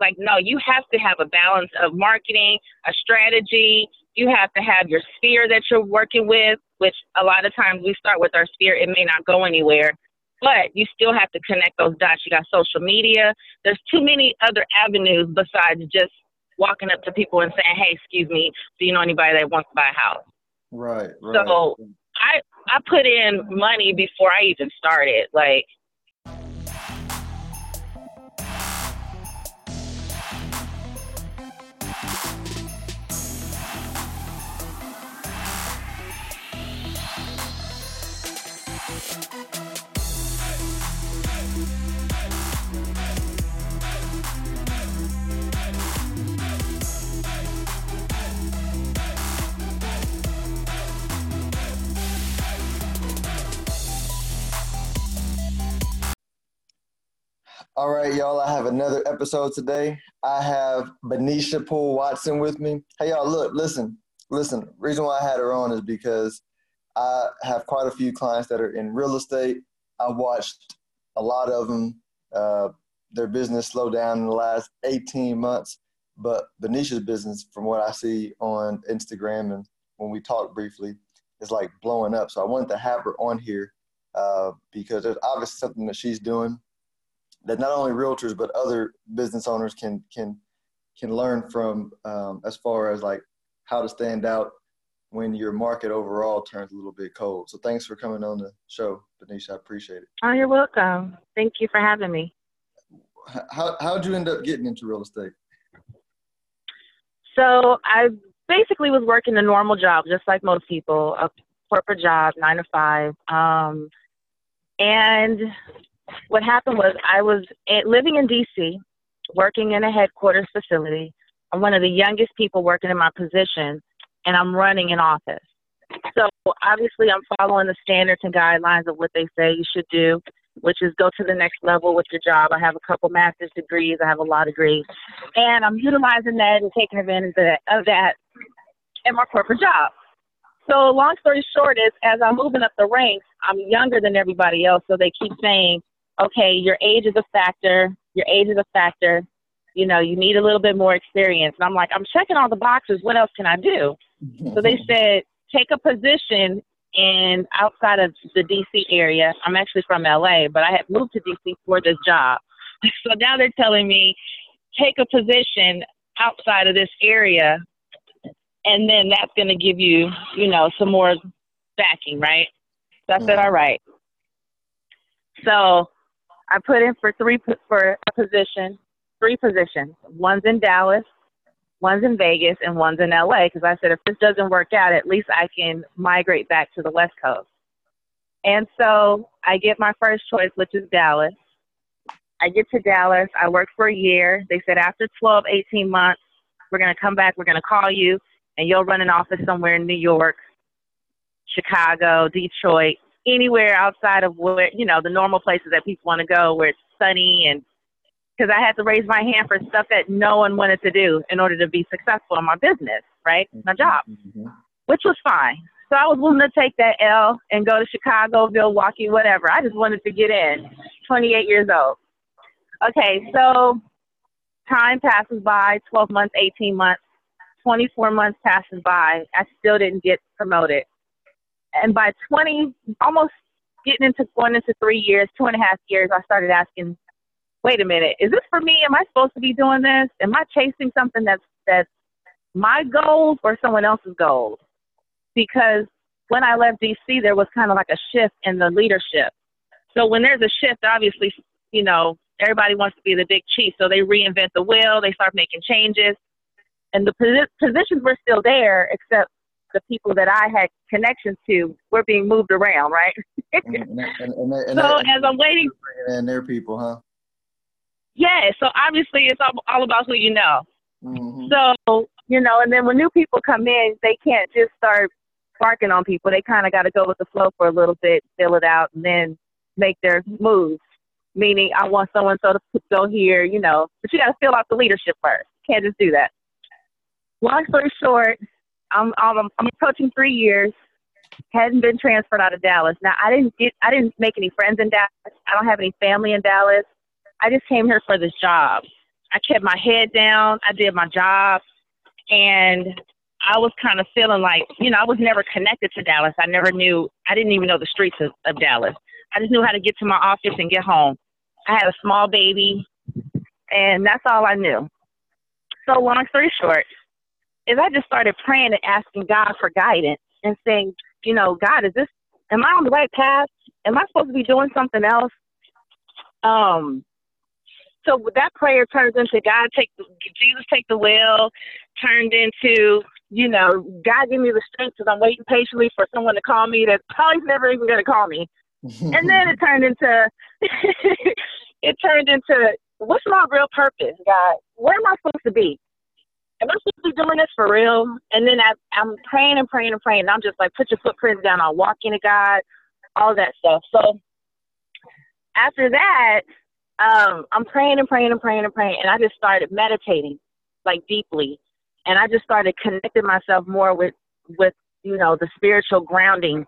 Like, no, you have to have a balance of marketing, a strategy. You have to have your sphere that you're working with, which a lot of times we start with our sphere. It may not go anywhere, but you still have to connect those dots. You got social media. There's too many other avenues besides just walking up to people and saying, "Hey, excuse me, do you know anybody that wants to buy a house?" Right. right. So I I put in money before I even started. Like All right, y'all. I have another episode today. I have Benisha Poole Watson with me. Hey, y'all. Look, listen, listen. Reason why I had her on is because I have quite a few clients that are in real estate. I watched a lot of them. Uh, their business slow down in the last 18 months, but Benisha's business, from what I see on Instagram and when we talked briefly, is like blowing up. So I wanted to have her on here uh, because there's obviously something that she's doing that not only realtors but other business owners can can can learn from um, as far as like how to stand out when your market overall turns a little bit cold. So thanks for coming on the show, Benisha. I appreciate it. Oh, you're welcome. Thank you for having me. How how'd you end up getting into real estate? So I basically was working a normal job, just like most people, a corporate job, nine to five. Um, and what happened was I was living in DC, working in a headquarters facility. I'm one of the youngest people working in my position, and I'm running an office. So obviously, I'm following the standards and guidelines of what they say you should do, which is go to the next level with your job. I have a couple master's degrees, I have a law degree, and I'm utilizing that and taking advantage of that in my corporate job. So long story short is, as I'm moving up the ranks, I'm younger than everybody else. So they keep saying, okay, your age is a factor. Your age is a factor. You know, you need a little bit more experience. And I'm like, I'm checking all the boxes. What else can I do? so they said, take a position in outside of the DC area. I'm actually from LA, but I had moved to DC for this job. So now they're telling me, take a position outside of this area, and then that's going to give you, you know, some more backing, right? So I said, mm. all right. So I put in for three for a position, three positions. One's in Dallas, one's in Vegas, and one's in LA. Because I said if this doesn't work out, at least I can migrate back to the West Coast. And so I get my first choice, which is Dallas. I get to Dallas. I work for a year. They said after 12, 18 months, we're going to come back. We're going to call you, and you'll run an office somewhere in New York, Chicago, Detroit, anywhere outside of where you know the normal places that people want to go where it's sunny and because I had to raise my hand for stuff that no one wanted to do in order to be successful in my business, right? My mm-hmm. job, mm-hmm. which was fine. So I was willing to take that L and go to Chicago, Milwaukee, whatever. I just wanted to get in. 28 years old. Okay, so time passes by 12 months, 18 months, 24 months passes by. I still didn't get promoted and by 20, almost getting into going into three years, two and a half years, I started asking, wait a minute, is this for me? Am I supposed to be doing this? Am I chasing something that's that's my goals or someone else's goals? Because when I left DC, there was kind of like a shift in the leadership. So when there's a shift, obviously, you know, everybody wants to be the big chief. So they reinvent the wheel, they start making changes. And the positions were still there, except the people that I had connections to were being moved around, right? and, and, and, so as I'm waiting, and their people, huh? Yeah. So obviously, it's all, all about who you know. Mm-hmm. So you know, and then when new people come in, they can't just start barking on people. They kind of got to go with the flow for a little bit, fill it out, and then make their moves. Meaning, I want so and so to go here, you know, but you got to fill out the leadership first. can't just do that. Long story short, I'm, I'm I'm approaching three years. Hadn't been transferred out of Dallas. Now I didn't get I didn't make any friends in Dallas. I don't have any family in Dallas. I just came here for this job. I kept my head down. I did my job, and I was kind of feeling like, you know, I was never connected to Dallas. I never knew. I didn't even know the streets of, of Dallas. I just knew how to get to my office and get home. I had a small baby, and that's all I knew. So, long story short, is I just started praying and asking God for guidance and saying, you know, God, is this, am I on the right path? Am I supposed to be doing something else? Um, so that prayer turns into God take the, Jesus take the wheel, turned into you know God give me the strength because I'm waiting patiently for someone to call me that's probably never even going to call me, and then it turned into it turned into what's my real purpose, God? Where am I supposed to be? Am I supposed to be doing this for real? And then I, I'm praying and praying and praying. And I'm just like, put your footprints down. I'll walk into God, all that stuff. So after that, um, I'm praying and praying and praying and praying, and I just started meditating, like deeply, and I just started connecting myself more with with you know the spiritual grounding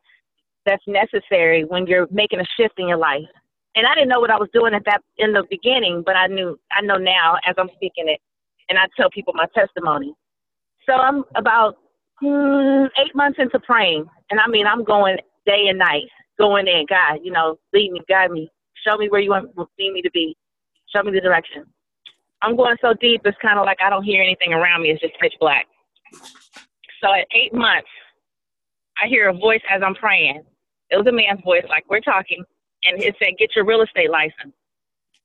that's necessary when you're making a shift in your life. And I didn't know what I was doing at that in the beginning, but I knew I know now as I'm speaking it, and I tell people my testimony. So I'm about hmm, eight months into praying, and I mean I'm going day and night, going in, God, you know, lead me, guide me, Show me where you want me to be. Show me the direction. I'm going so deep, it's kind of like I don't hear anything around me. It's just pitch black. So at eight months, I hear a voice as I'm praying. It was a man's voice, like we're talking, and it said, "Get your real estate license."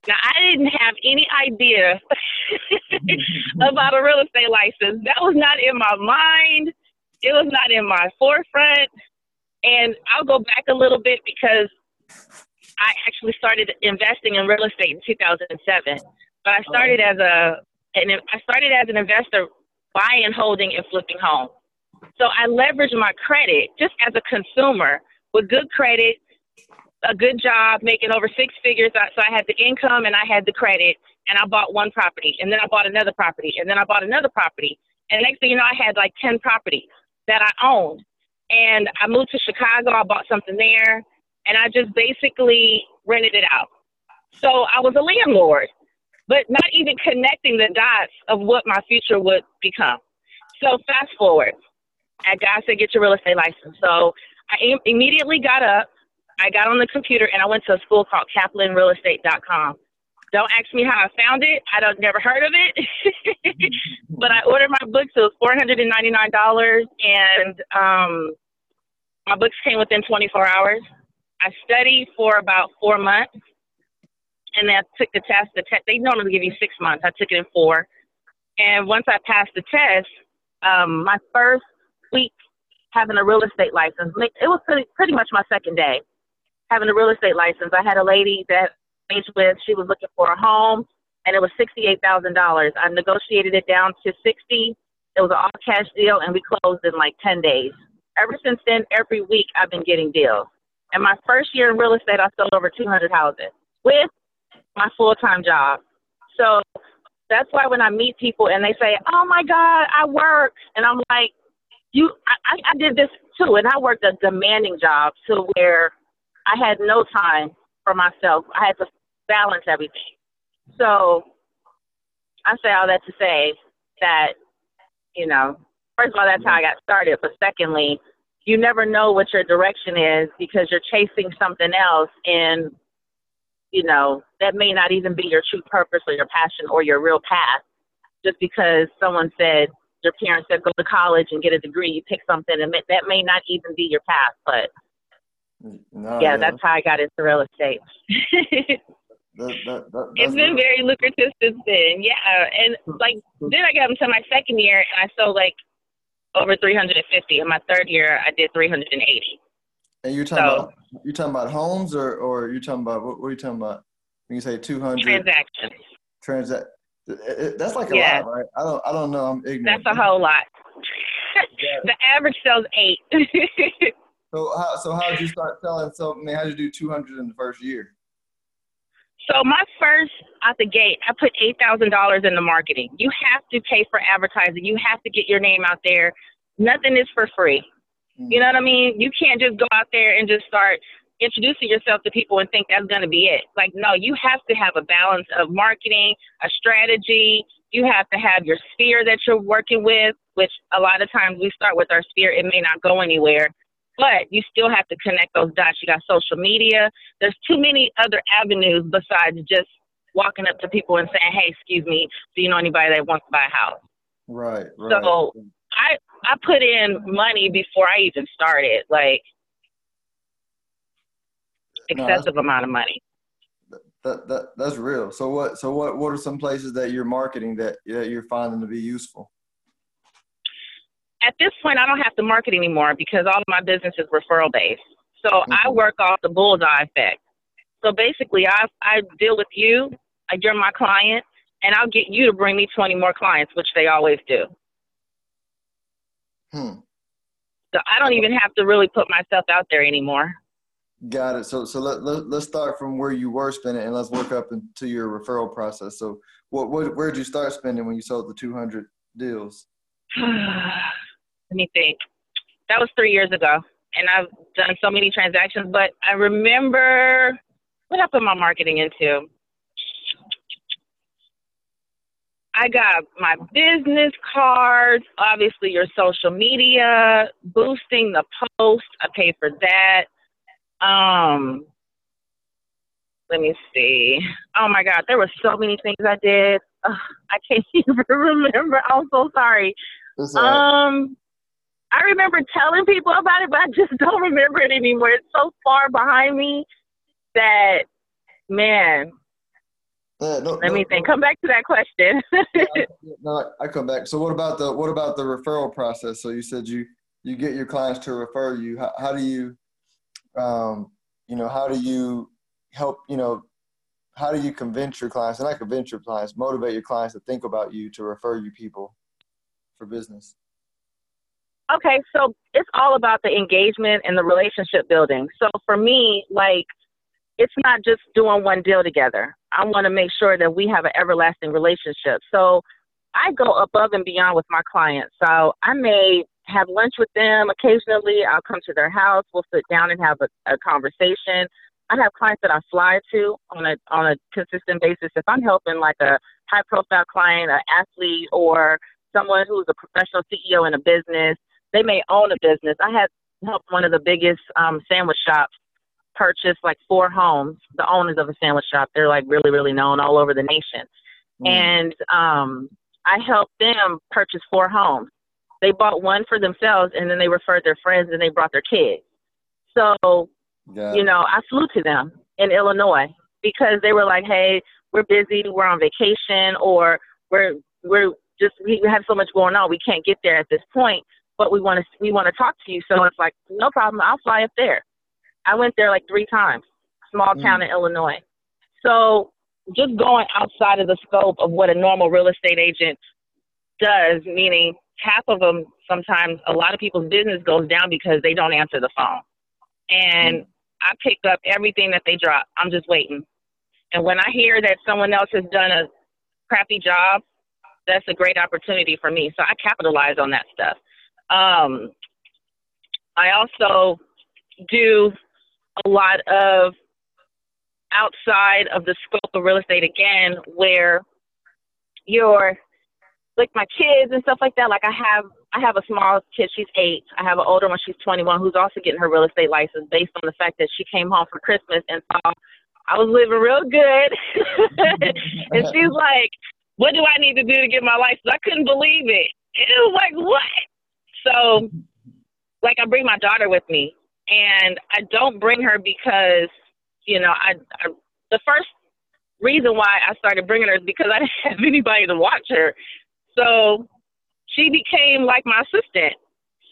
Now I didn't have any idea about a real estate license. That was not in my mind. It was not in my forefront. And I'll go back a little bit because I actually started investing in real estate in 2007. But I started oh. as a and I started as an investor buying, holding, and flipping homes. So I leveraged my credit just as a consumer with good credit, a good job, making over six figures. Uh, so I had the income and I had the credit, and I bought one property, and then I bought another property, and then I bought another property. And next thing you know, I had like 10 properties that I owned. And I moved to Chicago. I bought something there and I just basically rented it out. So I was a landlord, but not even connecting the dots of what my future would become. So fast forward, I God said, get your real estate license. So I immediately got up, I got on the computer, and I went to a school called KaplanRealEstate.com. Don't ask me how I found it. I don't never heard of it, but I ordered my books. It was four hundred and ninety nine dollars, and um, my books came within twenty four hours. I studied for about four months, and then I took the test. The test they normally give you six months. I took it in four, and once I passed the test, um, my first week having a real estate license, it was pretty pretty much my second day having a real estate license. I had a lady that I with. She was looking for a home, and it was sixty eight thousand dollars. I negotiated it down to sixty. It was an all cash deal, and we closed in like ten days. Ever since then, every week I've been getting deals. And my first year in real estate, I sold over 200 houses with my full time job. So that's why when I meet people and they say, "Oh my God, I work," and I'm like, "You, I, I did this too," and I worked a demanding job to where I had no time for myself. I had to balance everything. So I say all that to say that, you know, first of all, that's how I got started. But secondly, you never know what your direction is because you're chasing something else and you know that may not even be your true purpose or your passion or your real path just because someone said your parents said go to college and get a degree you pick something and that may not even be your path but no, yeah, yeah, that's how i got into real estate That, that, that, it's been very lucrative since then. Yeah, and like then I got into my second year and I sold like over 350. In my third year, I did 380. And you're talking so, about you talking about homes or or you talking about what, what are you talking about when you say 200 transactions? Transact. That's like a yeah. lot, right? I don't I don't know. I'm ignorant. That's a whole lot. the average sells eight. so how so how did you start selling? So I mean, how did you do 200 in the first year? So my first out the gate, I put eight thousand dollars in the marketing. You have to pay for advertising. You have to get your name out there. Nothing is for free. Mm-hmm. You know what I mean? You can't just go out there and just start introducing yourself to people and think that's going to be it. Like, no, you have to have a balance of marketing, a strategy. You have to have your sphere that you're working with, which a lot of times we start with our sphere. It may not go anywhere, but you still have to connect those dots. You got social media. There's too many other avenues besides just walking up to people and saying, "Hey, excuse me, do you know anybody that wants to buy a house?" Right. right. So I I put in money before I even started, like excessive no, amount of money. That, that that's real. So what so what what are some places that you're marketing that that you're finding to be useful? At this point, I don't have to market anymore because all of my business is referral based. So mm-hmm. I work off the bullseye effect. So basically, I I deal with you. You're my client, and I'll get you to bring me 20 more clients, which they always do. Hmm. So I don't even have to really put myself out there anymore. Got it. So so let, let let's start from where you were spending and let's work up into your referral process. So what what where did you start spending when you sold the 200 deals? let me think. That was three years ago, and I've done so many transactions. But I remember what I put my marketing into. I got my business cards, obviously your social media, boosting the post. I pay for that. Um, let me see. Oh my God, there were so many things I did. Ugh, I can't even remember. I'm so sorry. Um, I remember telling people about it, but I just don't remember it anymore. It's so far behind me that, man, uh, no, Let no, me think. No. Come back to that question. yeah, no, I come back. So what about the what about the referral process? So you said you you get your clients to refer you. How, how do you, um, you know, how do you help? You know, how do you convince your clients and not convince your clients, motivate your clients to think about you to refer you people for business? Okay, so it's all about the engagement and the relationship building. So for me, like it's not just doing one deal together. I want to make sure that we have an everlasting relationship. So I go above and beyond with my clients. So I may have lunch with them occasionally. I'll come to their house. We'll sit down and have a, a conversation. I have clients that I fly to on a on a consistent basis. If I'm helping like a high profile client, an athlete, or someone who's a professional CEO in a business, they may own a business. I had helped one of the biggest um, sandwich shops purchase like four homes, the owners of a sandwich shop. They're like really, really known all over the nation. Mm. And um, I helped them purchase four homes. They bought one for themselves and then they referred their friends and they brought their kids. So, you know, I flew to them in Illinois because they were like, hey, we're busy, we're on vacation, or we're, we're just, we have so much going on, we can't get there at this point, but we want to, we want to talk to you. So it's like, no problem, I'll fly up there. I went there like three times, small town mm. in Illinois. So just going outside of the scope of what a normal real estate agent does, meaning half of them sometimes a lot of people's business goes down because they don't answer the phone. And mm. I pick up everything that they drop. I'm just waiting. And when I hear that someone else has done a crappy job, that's a great opportunity for me. So I capitalize on that stuff. Um, I also do a lot of outside of the scope of real estate again, where you're like my kids and stuff like that. Like I have, I have a small kid. She's eight. I have an older one. She's 21, who's also getting her real estate license based on the fact that she came home for Christmas and saw I was living real good, and she's like, "What do I need to do to get my license?" I couldn't believe it. And It was like, "What?" So, like, I bring my daughter with me, and I don't bring her because you know I, I the first reason why I started bringing her is because I didn't have anybody to watch her. So she became like my assistant.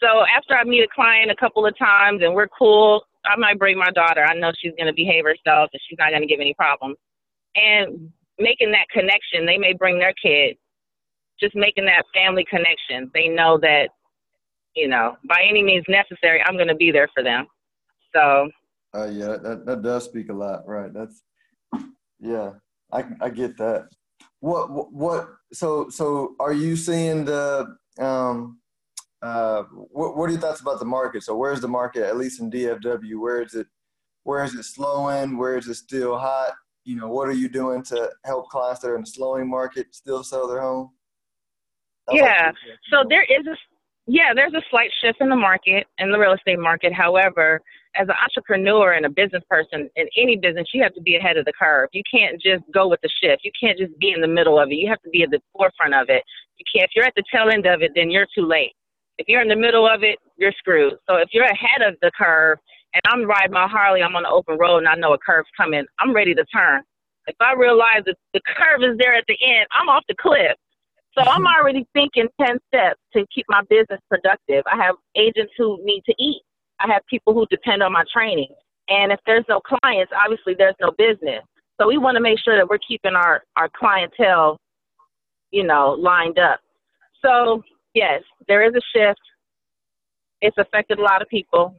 So after I meet a client a couple of times and we're cool, I might bring my daughter. I know she's going to behave herself and she's not going to give any problems. And making that connection, they may bring their kid. Just making that family connection. They know that you know, by any means necessary, I'm going to be there for them. So. Uh, yeah, that, that does speak a lot, right? That's, yeah, I, I get that. What, what, so, so are you seeing the, um, uh, what, what are your thoughts about the market? So where's the market, at least in DFW, where is it, Where is it slowing? Where is it still hot? You know, what are you doing to help clients that are in the slowing market still sell their home? That's yeah. So there is a yeah, there's a slight shift in the market, in the real estate market. However, as an entrepreneur and a business person in any business, you have to be ahead of the curve. You can't just go with the shift. You can't just be in the middle of it. You have to be at the forefront of it. You can't. If you're at the tail end of it, then you're too late. If you're in the middle of it, you're screwed. So if you're ahead of the curve, and I'm riding my Harley, I'm on the open road, and I know a curve's coming, I'm ready to turn. If I realize that the curve is there at the end, I'm off the cliff. So I'm mm-hmm. already thinking 10 steps to keep my business productive. I have agents who need to eat. I have people who depend on my training. And if there's no clients, obviously there's no business. So we want to make sure that we're keeping our, our clientele, you know, lined up. So yes, there is a shift. It's affected a lot of people.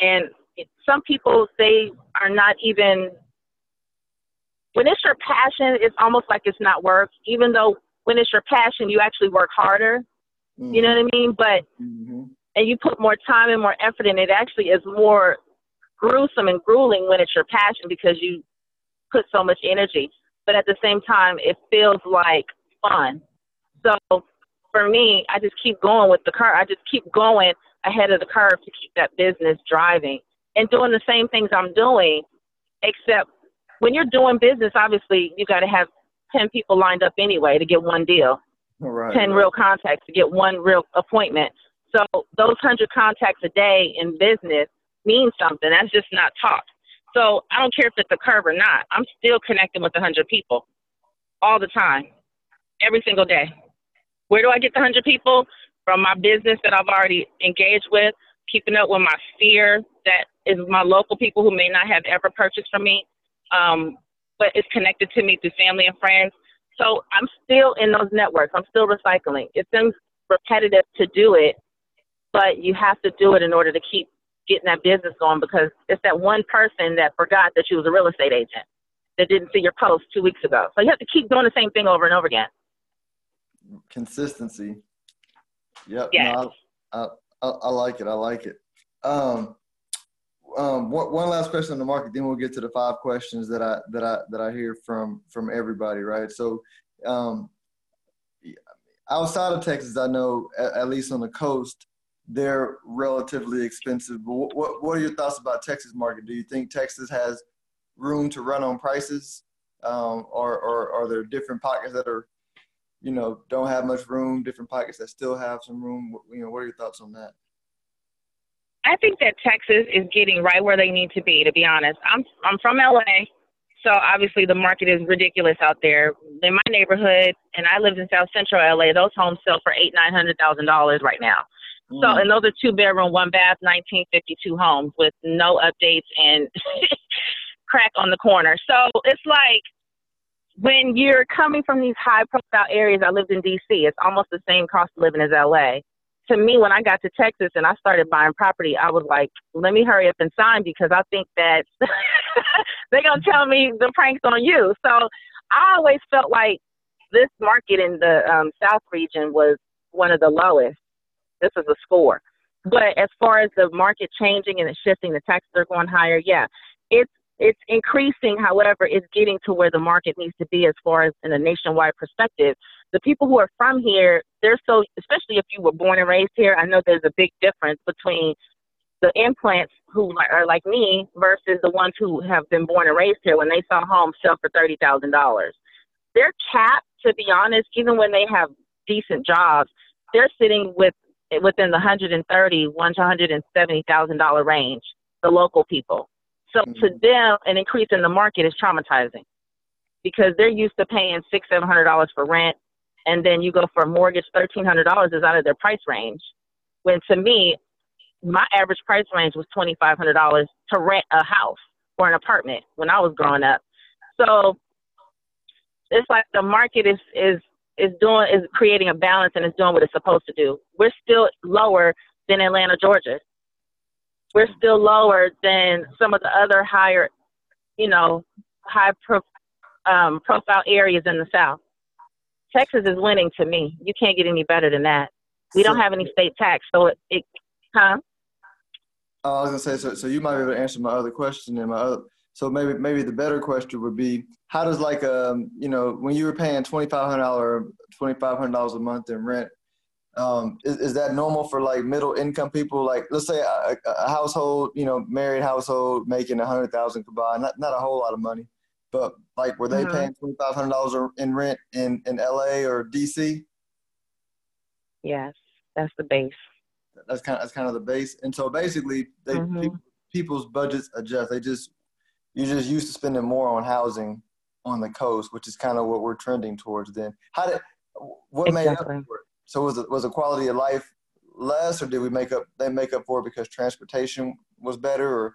And some people, they are not even, when it's your passion, it's almost like it's not work, even though when it's your passion, you actually work harder. Mm-hmm. You know what I mean? But mm-hmm. and you put more time and more effort in it. Actually, is more gruesome and grueling when it's your passion because you put so much energy. But at the same time, it feels like fun. So for me, I just keep going with the car. I just keep going ahead of the curve to keep that business driving and doing the same things I'm doing, except when you're doing business, obviously you got to have 10 people lined up anyway to get one deal, right, 10 right. real contacts to get one real appointment. So those 100 contacts a day in business means something. That's just not talk. So I don't care if it's a curve or not. I'm still connecting with 100 people all the time, every single day. Where do I get the 100 people? From my business that I've already engaged with, keeping up with my sphere that is my local people who may not have ever purchased from me, um, but it's connected to me through family and friends. So I'm still in those networks. I'm still recycling. It seems repetitive to do it, but you have to do it in order to keep getting that business going because it's that one person that forgot that you was a real estate agent that didn't see your post two weeks ago. So you have to keep doing the same thing over and over again. Consistency. Yep. Yeah. No, I, I, I, like it. I like it. Um, um, one, one last question on the market, then we'll get to the five questions that I that I that I hear from from everybody. Right. So, um, outside of Texas, I know at, at least on the coast, they're relatively expensive. But what, what what are your thoughts about Texas market? Do you think Texas has room to run on prices, um, or, or are there different pockets that are, you know, don't have much room, different pockets that still have some room? You know, what are your thoughts on that? I think that Texas is getting right where they need to be. To be honest, I'm I'm from LA, so obviously the market is ridiculous out there. In my neighborhood, and I lived in South Central LA, those homes sell for eight nine hundred thousand dollars right now. Mm. So, and those are two bedroom, one bath, 1952 homes with no updates and crack on the corner. So it's like when you're coming from these high profile areas. I lived in DC. It's almost the same cost of living as LA to me, when I got to Texas and I started buying property, I was like, let me hurry up and sign because I think that they're going to tell me the prank's on you. So I always felt like this market in the um, South region was one of the lowest. This is a score. But as far as the market changing and it shifting, the taxes are going higher. Yeah, it's it's increasing. However, it's getting to where the market needs to be as far as in a nationwide perspective the people who are from here, they're so, especially if you were born and raised here, I know there's a big difference between the implants who are like me versus the ones who have been born and raised here when they saw homes sell for $30,000. They're capped, to be honest, even when they have decent jobs, they're sitting with within the 130, one to 170,000 dollar range. The local people. So mm-hmm. to them, an increase in the market is traumatizing because they're used to paying six, seven hundred dollars for rent and then you go for a mortgage, $1,300 is out of their price range. When to me, my average price range was $2,500 to rent a house or an apartment when I was growing up. So it's like the market is, is, is doing, is creating a balance and is doing what it's supposed to do. We're still lower than Atlanta, Georgia. We're still lower than some of the other higher, you know, high pro, um, profile areas in the South. Texas is winning to me. You can't get any better than that. We don't have any state tax, so it, it huh? Oh, I was gonna say so. So you might be able to answer my other question and my other. So maybe maybe the better question would be how does like um you know when you were paying twenty five hundred dollar twenty five hundred dollars a month in rent um is, is that normal for like middle income people like let's say a, a household you know married household making a hundred thousand combined not not a whole lot of money but like were they mm-hmm. paying twenty five hundred dollars in rent in in L.A. or D.C. Yes, that's the base. That's kind of that's kind of the base, and so basically, they mm-hmm. people, people's budgets adjust. They just you're just used to spending more on housing on the coast, which is kind of what we're trending towards. Then, how did what exactly. made up for it? So was it was the quality of life less, or did we make up they make up for it because transportation was better, or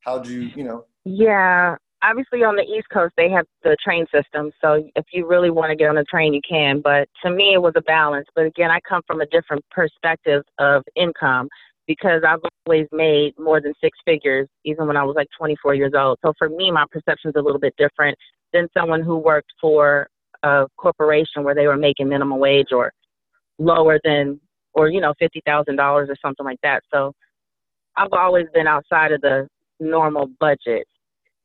how do you you know? Yeah, obviously on the East Coast they have the train system, so if you really want to get on a train, you can. But to me, it was a balance. But again, I come from a different perspective of income because I've always made more than six figures, even when I was like 24 years old. So for me, my perception is a little bit different than someone who worked for a corporation where they were making minimum wage or lower than, or you know, fifty thousand dollars or something like that. So I've always been outside of the normal budget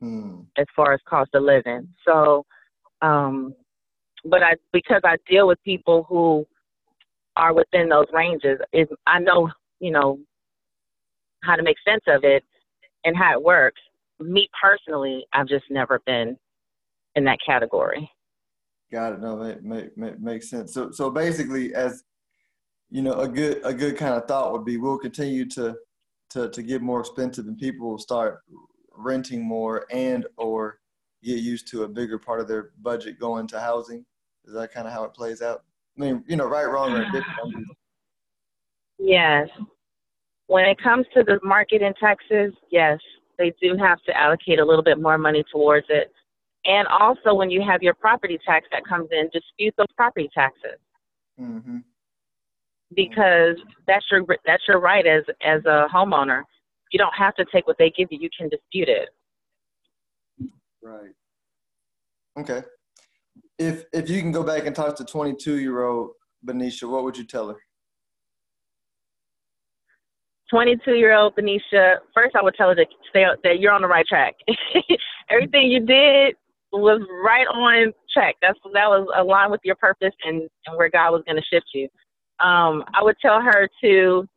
mm. as far as cost of living. So, um, but I because I deal with people who are within those ranges, is I know you know how to make sense of it and how it works. Me personally, I've just never been in that category. Got it. No, make, make, make, makes sense. So, so basically, as you know, a good a good kind of thought would be we'll continue to to to get more expensive, and people will start renting more and or get used to a bigger part of their budget going to housing? Is that kind of how it plays out? I mean, you know, right, wrong, or. Yes. When it comes to the market in Texas, yes, they do have to allocate a little bit more money towards it. And also, when you have your property tax that comes in, dispute those property taxes. Mm-hmm. Because that's your that's your right as as a homeowner you don't have to take what they give you. You can dispute it. Right. Okay. If if you can go back and talk to 22 year old Benisha, what would you tell her? 22 year old Benisha, first I would tell her to stay that you're on the right track. Everything you did was right on track. That's that was aligned with your purpose and, and where God was going to shift you. Um, I would tell her to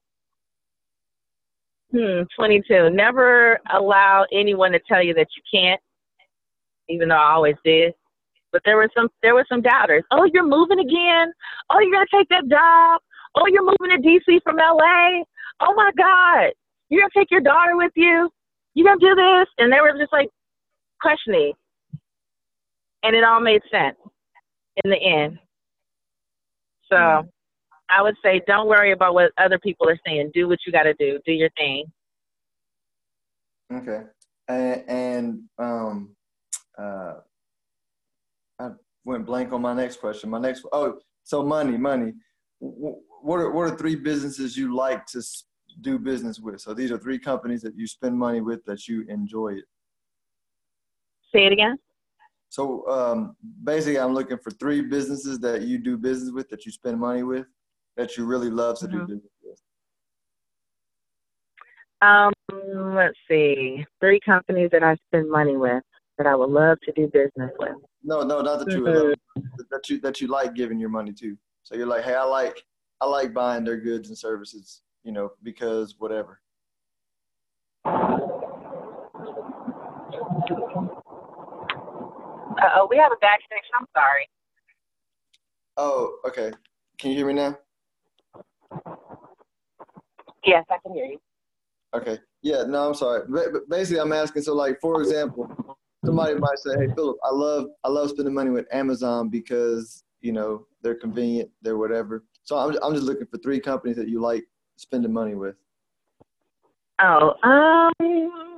Hmm, 22. Never allow anyone to tell you that you can't, even though I always did. But there were some there were some doubters. Oh, you're moving again? Oh, you're gonna take that job? Oh, you're moving to DC from LA? Oh my God, you're gonna take your daughter with you? You gonna do this? And they were just like questioning, and it all made sense in the end. So. I would say don't worry about what other people are saying. Do what you got to do. Do your thing. Okay. And, and um, uh, I went blank on my next question. My next oh, so money, money. What are what are three businesses you like to do business with? So these are three companies that you spend money with that you enjoy it. Say it again. So um, basically, I'm looking for three businesses that you do business with that you spend money with that you really love to mm-hmm. do business with? Um, let's see, three companies that I spend money with that I would love to do business with. No, no, not that you mm-hmm. that you that you like giving your money to. So you're like, hey, I like I like buying their goods and services, you know, because whatever. oh, we have a bad section. I'm sorry. Oh, okay. Can you hear me now? Yes, I can hear you. Okay. Yeah. No, I'm sorry. But basically, I'm asking. So, like, for example, somebody might say, "Hey, Philip, I love I love spending money with Amazon because you know they're convenient, they're whatever." So I'm I'm just looking for three companies that you like spending money with. Oh, um,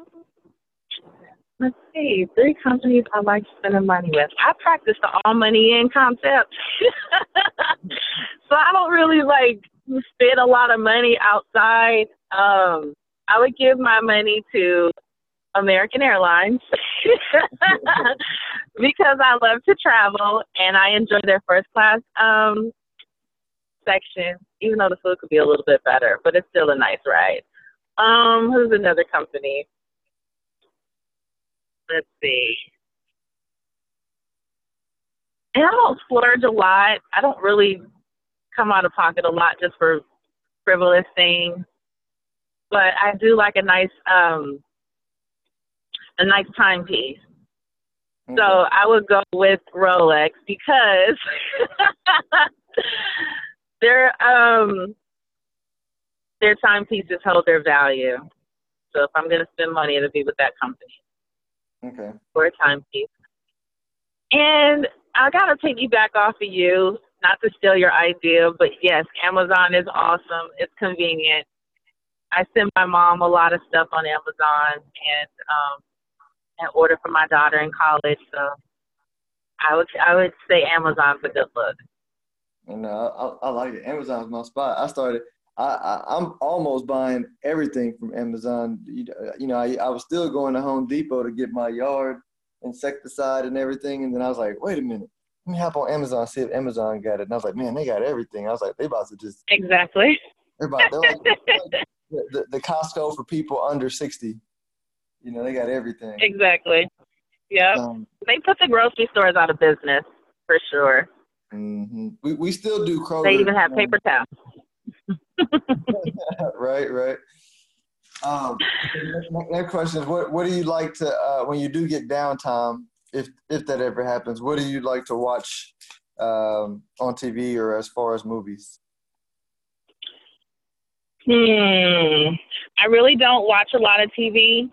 let's see, three companies I like spending money with. I practice the all money in concept, so I don't really like spend a lot of money outside. Um, I would give my money to American Airlines because I love to travel and I enjoy their first class um, section, even though the food could be a little bit better, but it's still a nice ride. Um, who's another company? Let's see. And I don't splurge a lot. I don't really come out of pocket a lot just for frivolous things. But I do like a nice um a nice timepiece. Okay. So I would go with Rolex because their um their timepieces hold their value. So if I'm gonna spend money it'll be with that company. Okay. For a timepiece. And I gotta piggyback off of you, not to steal your idea, but yes, Amazon is awesome. It's convenient. I send my mom a lot of stuff on Amazon and um and order for my daughter in college. So I would I would say Amazon's a good look. And uh, I, I like it. Amazon's my spot. I started. I, I am almost buying everything from Amazon. You, you know, I, I was still going to Home Depot to get my yard insecticide and everything, and then I was like, wait a minute, let me hop on Amazon see if Amazon got it. And I was like, man, they got everything. I was like, they about to just exactly. They're about, they're like, the, the, the Costco for people under sixty. You know, they got everything. Exactly. Yeah. Um, they put the grocery stores out of business for sure. Mm-hmm. We we still do Kroger. They even have paper towels. right, right. Um, next question is what what do you like to uh, when you do get downtime if if that ever happens what do you like to watch um, on TV or as far as movies? Hmm. I really don't watch a lot of TV.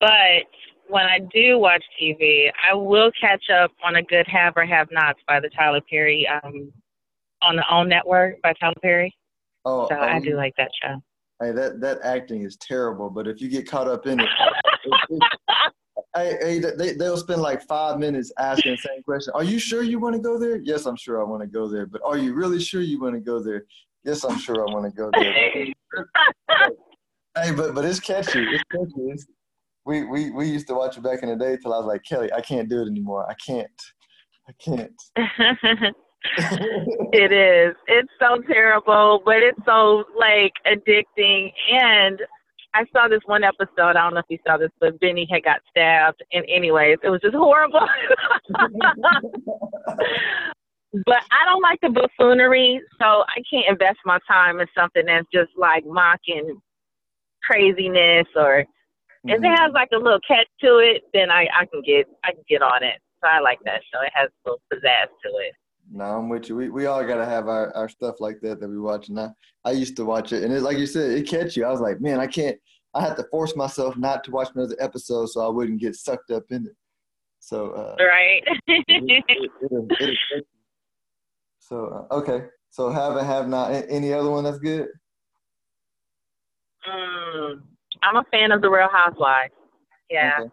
But when I do watch TV, I will catch up on a good Have or Have Nots by the Tyler Perry um, on the OWN network by Tyler Perry. Oh, so I do oh. like that show. Hey, that that acting is terrible, but if you get caught up in it, it, hey, hey, they they'll spend like five minutes asking the same question. Are you sure you want to go there? Yes, I'm sure I want to go there. But are you really sure you want to go there? Yes, I'm sure I want to go there. hey, but but it's catchy. It's catchy. It's, we, we, we used to watch it back in the day till I was like, Kelly, I can't do it anymore. I can't. I can't. it is. It's so terrible, but it's so like addicting. And I saw this one episode. I don't know if you saw this, but Benny had got stabbed. And anyways, it was just horrible. but I don't like the buffoonery, so I can't invest my time in something that's just like mocking craziness or if it mm-hmm. has like a little catch to it, then I, I can get I can get on it. So I like that show. It has a little pizzazz to it. No, I'm with you. We we all gotta have our, our stuff like that that we watch. And I, I used to watch it, and it like you said, it catch you. I was like, man, I can't. I had to force myself not to watch another episode so I wouldn't get sucked up in it. So uh, right. it, it, it, so uh, okay. So have and have not. Any other one that's good? Mm. I'm a fan of the Real Housewives. Yeah. Okay.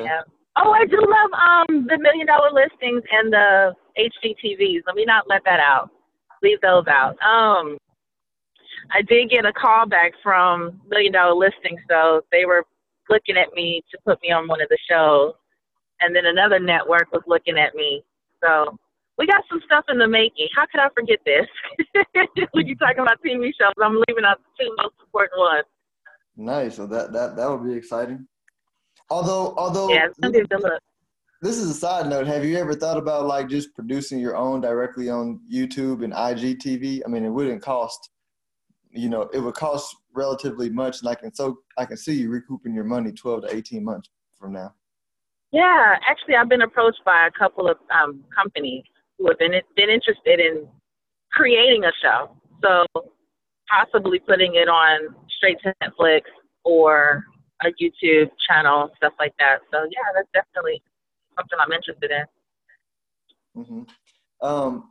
okay. Yeah. Oh, I do love um the million dollar listings and the HGTVs. Let me not let that out. Leave those out. Um, I did get a call back from Million Dollar Listing, so they were looking at me to put me on one of the shows, and then another network was looking at me. So we got some stuff in the making. How could I forget this? when you're talking about TV shows, I'm leaving out the two most important ones. Nice. So that that that would be exciting. Although although yeah, look. This is a side note. Have you ever thought about like just producing your own directly on YouTube and IGTV? I mean, it wouldn't cost, you know, it would cost relatively much, and I can so I can see you recouping your money twelve to eighteen months from now. Yeah, actually, I've been approached by a couple of um, companies who have been been interested in creating a show. So possibly putting it on straight to Netflix or a YouTube channel, stuff like that. So yeah, that's definitely something I'm interested in. Mm-hmm. Um,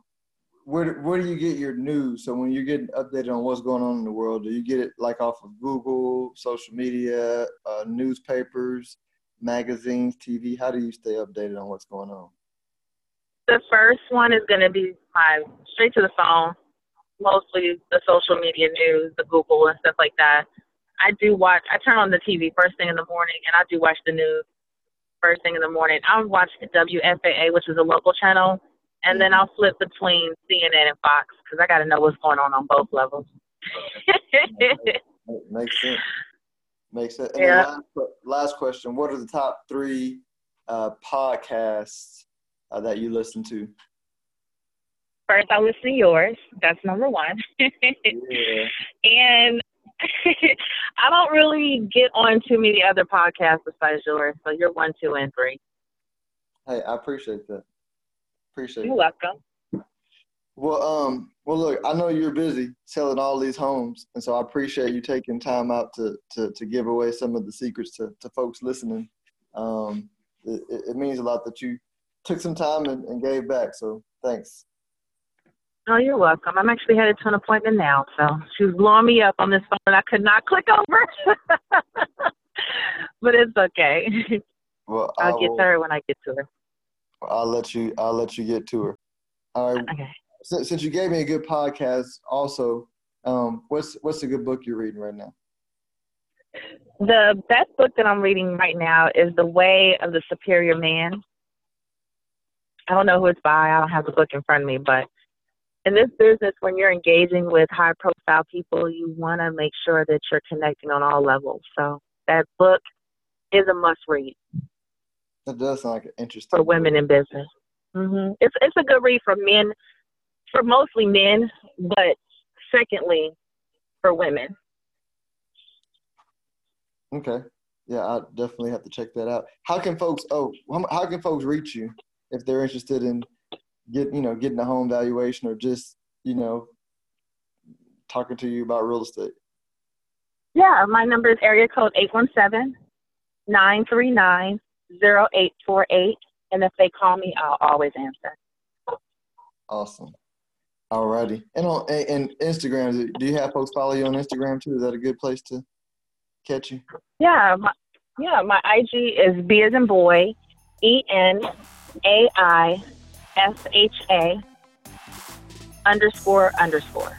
where where do you get your news? So when you're getting updated on what's going on in the world, do you get it like off of Google, social media, uh, newspapers, magazines, TV? How do you stay updated on what's going on? The first one is going to be my straight to the phone mostly the social media news, the Google and stuff like that. I do watch. I turn on the TV first thing in the morning, and I do watch the news first thing in the morning. I'll watch the WFAA, which is a local channel, and then I'll flip between CNN and Fox because I got to know what's going on on both levels. Makes sense. Makes sense. And yeah. last, last, question: What are the top three uh, podcasts uh, that you listen to? First, I listen to yours. That's number one. yeah. And I don't really get on too many other podcasts besides yours. So you're one, two, and three. Hey, I appreciate that. Appreciate You're welcome. Well, um, well, look, I know you're busy selling all these homes, and so I appreciate you taking time out to to, to give away some of the secrets to, to folks listening. Um, it, it means a lot that you took some time and, and gave back. So thanks. Oh, you're welcome. I'm actually headed to an appointment now, so she was blowing me up on this phone, and I could not click over. but it's okay. Well, I'll get to her when I get to her. I'll let you. I'll let you get to her. All right. Okay. Since, since you gave me a good podcast, also, um, what's what's a good book you're reading right now? The best book that I'm reading right now is The Way of the Superior Man. I don't know who it's by. I don't have the book in front of me, but in this business, when you're engaging with high profile people, you want to make sure that you're connecting on all levels. So that book is a must read. That does sound like an interesting for women in business. Mm-hmm. It's it's a good read for men, for mostly men, but secondly, for women. Okay. Yeah, I definitely have to check that out. How can folks? Oh, how can folks reach you if they're interested in get you know getting a home valuation or just you know talking to you about real estate? Yeah, my number is area code eight one seven nine three nine zero eight four eight, and if they call me, I'll always answer. Awesome. Alrighty. And on and Instagram, do you have folks follow you on Instagram too? Is that a good place to catch you? Yeah, my, yeah. My IG is B as in boy, E N A I S H A underscore underscore.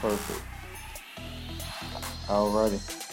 Perfect. Alrighty.